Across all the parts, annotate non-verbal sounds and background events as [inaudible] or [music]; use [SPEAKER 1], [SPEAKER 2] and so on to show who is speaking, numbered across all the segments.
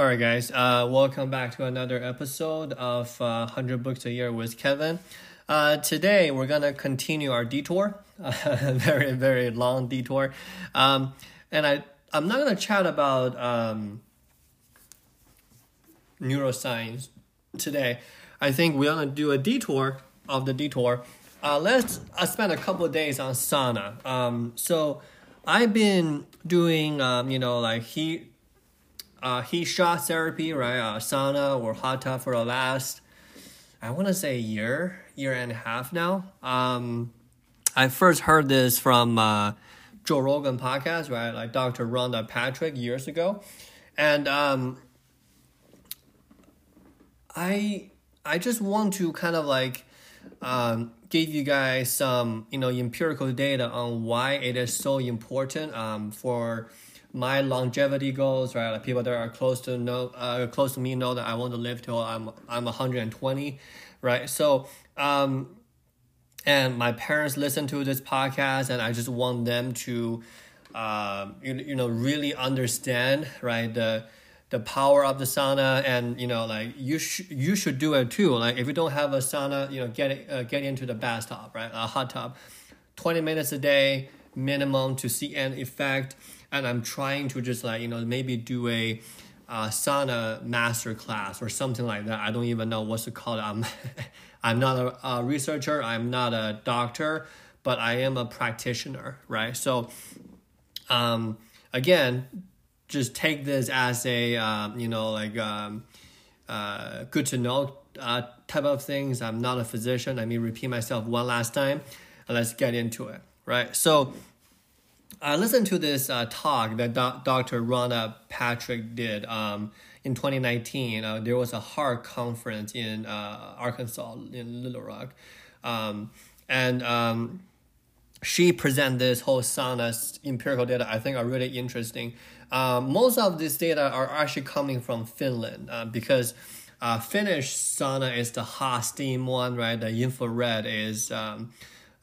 [SPEAKER 1] All right, guys. Uh, welcome back to another episode of uh, 100 Books a Year with Kevin. Uh, today, we're going to continue our detour, a [laughs] very, very long detour. Um, and I, I'm not going to chat about um, neuroscience today. I think we're going to do a detour of the detour. Uh, let's I spent a couple of days on sauna. Um, so I've been doing, um, you know, like heat uh, heat shock therapy, right? Uh, sauna or hot tub for the last, I want to say year, year and a half now. Um, I first heard this from uh, Joe Rogan podcast, right? Like Dr. Rhonda Patrick years ago, and um, I I just want to kind of like um, give you guys some you know empirical data on why it is so important um, for my longevity goals, right? Like people that are close to know, uh, close to me know that I want to live till I'm I'm 120, right? So, um, and my parents listen to this podcast, and I just want them to, uh, you, you know, really understand, right? The the power of the sauna, and you know, like you should you should do it too. Like if you don't have a sauna, you know, get uh, get into the bathtub, right? A hot tub, 20 minutes a day minimum to see an effect and I'm trying to just like you know maybe do a uh, sauna master class or something like that. I don't even know what's it called. I'm [laughs] I'm not a, a researcher. I'm not a doctor, but I am a practitioner, right? So, um, again, just take this as a um, you know like um, uh, good to know uh, type of things. I'm not a physician. Let me repeat myself one last time, let's get into it, right? So I listened to this uh, talk that Do- Dr. Rhonda Patrick did um, in 2019. Uh, there was a heart conference in uh, Arkansas, in Little Rock. Um, and um, she presented this whole sauna empirical data I think are really interesting. Um, most of this data are actually coming from Finland uh, because uh, Finnish sauna is the hot steam one, right? The infrared is um,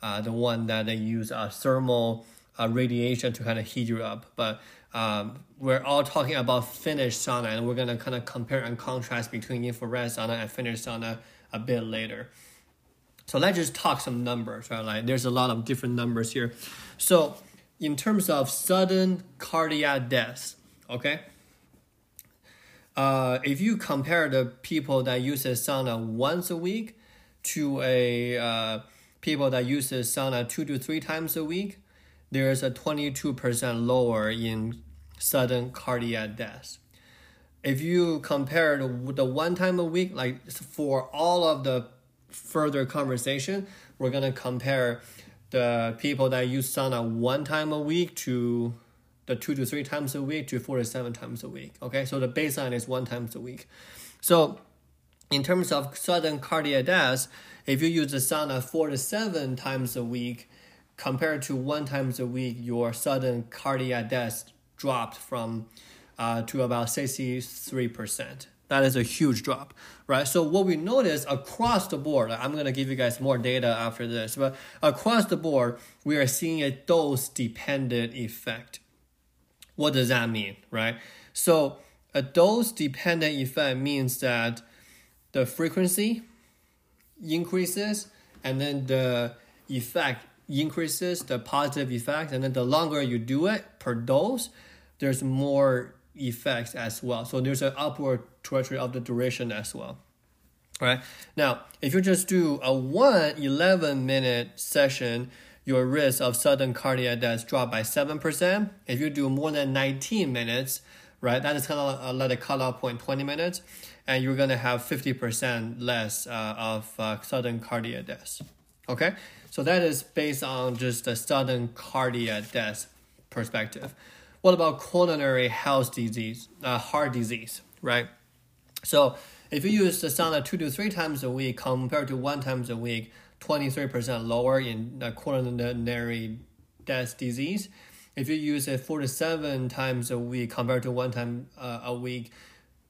[SPEAKER 1] uh, the one that they use uh, thermal uh, radiation to kind of heat you up. But um, we're all talking about Finnish sauna, and we're gonna kind of compare and contrast between infrared sauna and Finnish sauna a bit later. So let's just talk some numbers, right? Like there's a lot of different numbers here. So in terms of sudden cardiac deaths, okay. Uh, if you compare the people that uses sauna once a week to a uh, people that uses sauna two to three times a week, there's a 22% lower in sudden cardiac deaths. If you compare the, the one time a week, like for all of the further conversation, we're gonna compare the people that use sauna one time a week to the two to three times a week to four to seven times a week. Okay, so the baseline is one times a week. So in terms of sudden cardiac death, if you use the sauna four to seven times a week, compared to one times a week, your sudden cardiac death dropped from uh, to about 63%. That is a huge drop, right? So what we notice across the board, I'm gonna give you guys more data after this, but across the board, we are seeing a dose dependent effect. What does that mean, right? So a dose dependent effect means that the frequency increases and then the effect increases the positive effect, and then the longer you do it per dose, there's more effects as well. So there's an upward trajectory of the duration as well. Right now, if you just do a one 11 minute session, your risk of sudden cardiac death dropped by 7%. If you do more than 19 minutes, right, that is kind of uh, let it cut off point 20 minutes, and you're going to have 50% less uh, of uh, sudden cardiac death. Okay, so that is based on just the sudden cardiac death perspective. What about coronary health disease, uh, heart disease, right? So if you use the sauna two to three times a week compared to one times a week, 23% lower in coronary death disease. If you use it four to seven times a week compared to one time uh, a week,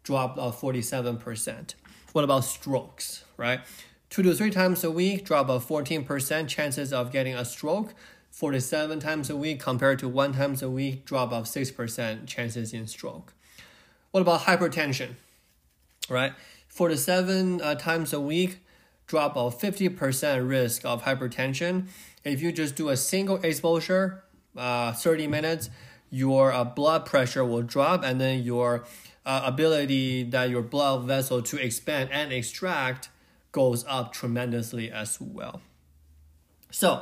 [SPEAKER 1] drop of 47%. What about strokes, right? Two to three times a week, drop of 14% chances of getting a stroke. 47 times a week compared to one times a week, drop of 6% chances in stroke. What about hypertension? Right, 47 uh, times a week, drop of 50% risk of hypertension. If you just do a single exposure, uh, 30 minutes, your uh, blood pressure will drop and then your uh, ability that your blood vessel to expand and extract goes up tremendously as well. So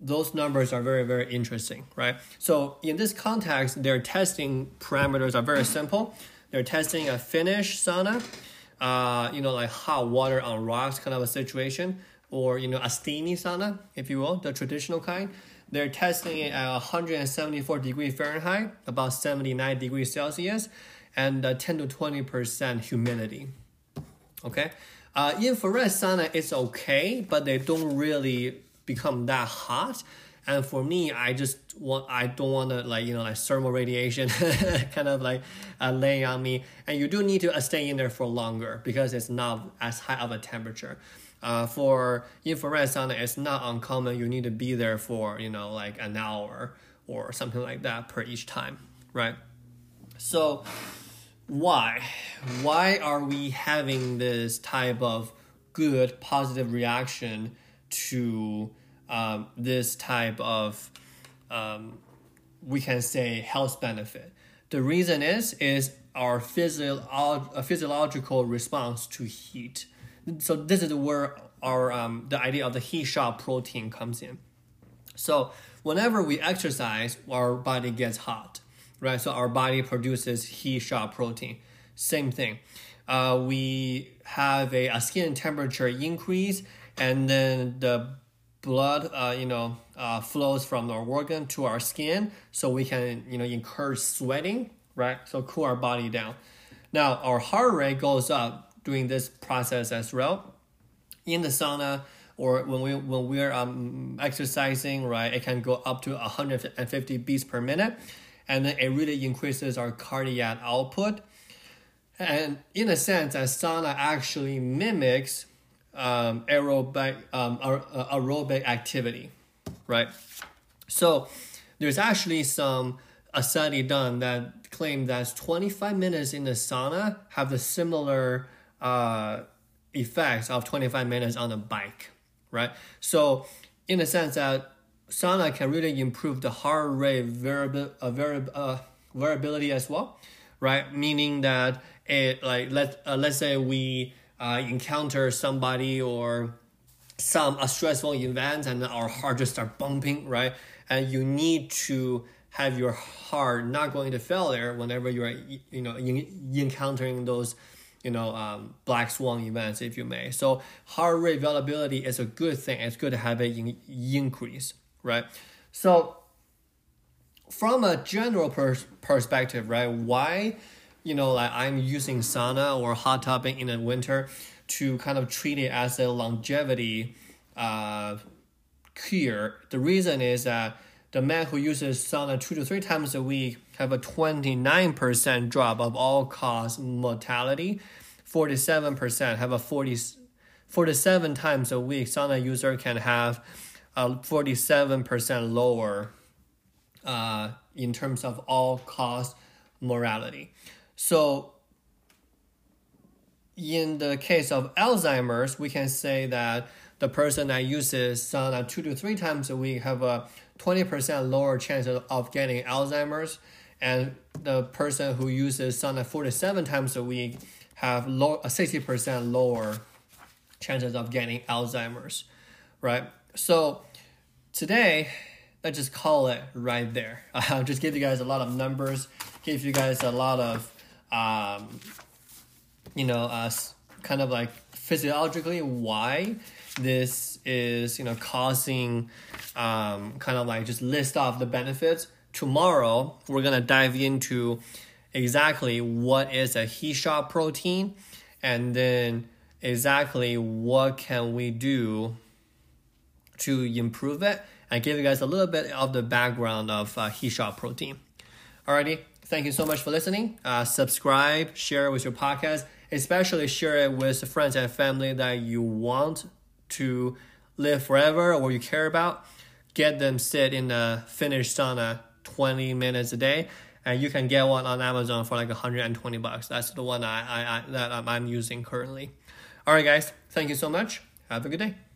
[SPEAKER 1] those numbers are very very interesting, right? So in this context, their testing parameters are very simple. They're testing a Finnish sauna, uh, you know, like hot water on rocks kind of a situation, or you know, a steamy sauna, if you will, the traditional kind. They're testing it at 174 degrees Fahrenheit, about 79 degrees Celsius, and uh, 10 to 20% humidity. Okay, uh, infrared sauna is okay, but they don't really become that hot. And for me, I just want I don't want to like you know like thermal radiation [laughs] kind of like uh, laying on me. And you do need to uh, stay in there for longer because it's not as high of a temperature. Uh, for infrared sauna, it's not uncommon. You need to be there for you know like an hour or something like that per each time, right? So why why are we having this type of good positive reaction to um, this type of um, we can say health benefit the reason is is our physio- physiological response to heat so this is where our um, the idea of the heat shock protein comes in so whenever we exercise our body gets hot right? So our body produces heat shock protein. Same thing. Uh, we have a, a skin temperature increase, and then the blood, uh, you know, uh, flows from our organ to our skin, so we can, you know, encourage sweating, right? So cool our body down. Now our heart rate goes up during this process as well. In the sauna, or when we when we're um, exercising, right, it can go up to 150 beats per minute and then it really increases our cardiac output. And in a sense, a sauna actually mimics um, aerobic um, aerobic activity, right? So there's actually some a study done that claimed that 25 minutes in the sauna have the similar uh, effects of 25 minutes on a bike, right? So in a sense that sauna can really improve the heart rate variable, uh, uh, variability as well, right? Meaning that it like let uh, let's say we uh, encounter somebody or some a stressful event and our heart just start bumping, right? And you need to have your heart not going to failure whenever you're you know encountering those you know um, black swan events if you may so heart rate variability is a good thing it's good to have it in, increase right? So from a general pers- perspective, right? Why, you know, like I'm using sauna or hot tubbing in the winter to kind of treat it as a longevity uh, cure. The reason is that the man who uses sauna two to three times a week have a 29% drop of all cause mortality. 47% have a 40, 47 times a week sauna user can have a 47% lower uh, in terms of all cause mortality. So in the case of Alzheimer's, we can say that the person that uses sauna two to three times a week have a 20% lower chance of getting Alzheimer's, and the person who uses sauna 47 times a week have low, 60% lower chances of getting Alzheimer's, right? So today, let's just call it right there. [laughs] I'll just give you guys a lot of numbers, give you guys a lot of, um, you know, uh, kind of like physiologically why this is, you know, causing um, kind of like just list off the benefits. Tomorrow, we're going to dive into exactly what is a heat shock protein and then exactly what can we do to improve it and give you guys a little bit of the background of uh, heat shock protein. Alrighty, thank you so much for listening. Uh, subscribe, share it with your podcast, especially share it with friends and family that you want to live forever or you care about. Get them sit in the Finnish sauna 20 minutes a day and you can get one on Amazon for like 120 bucks. That's the one I, I, I that I'm using currently. All right, guys, thank you so much. Have a good day.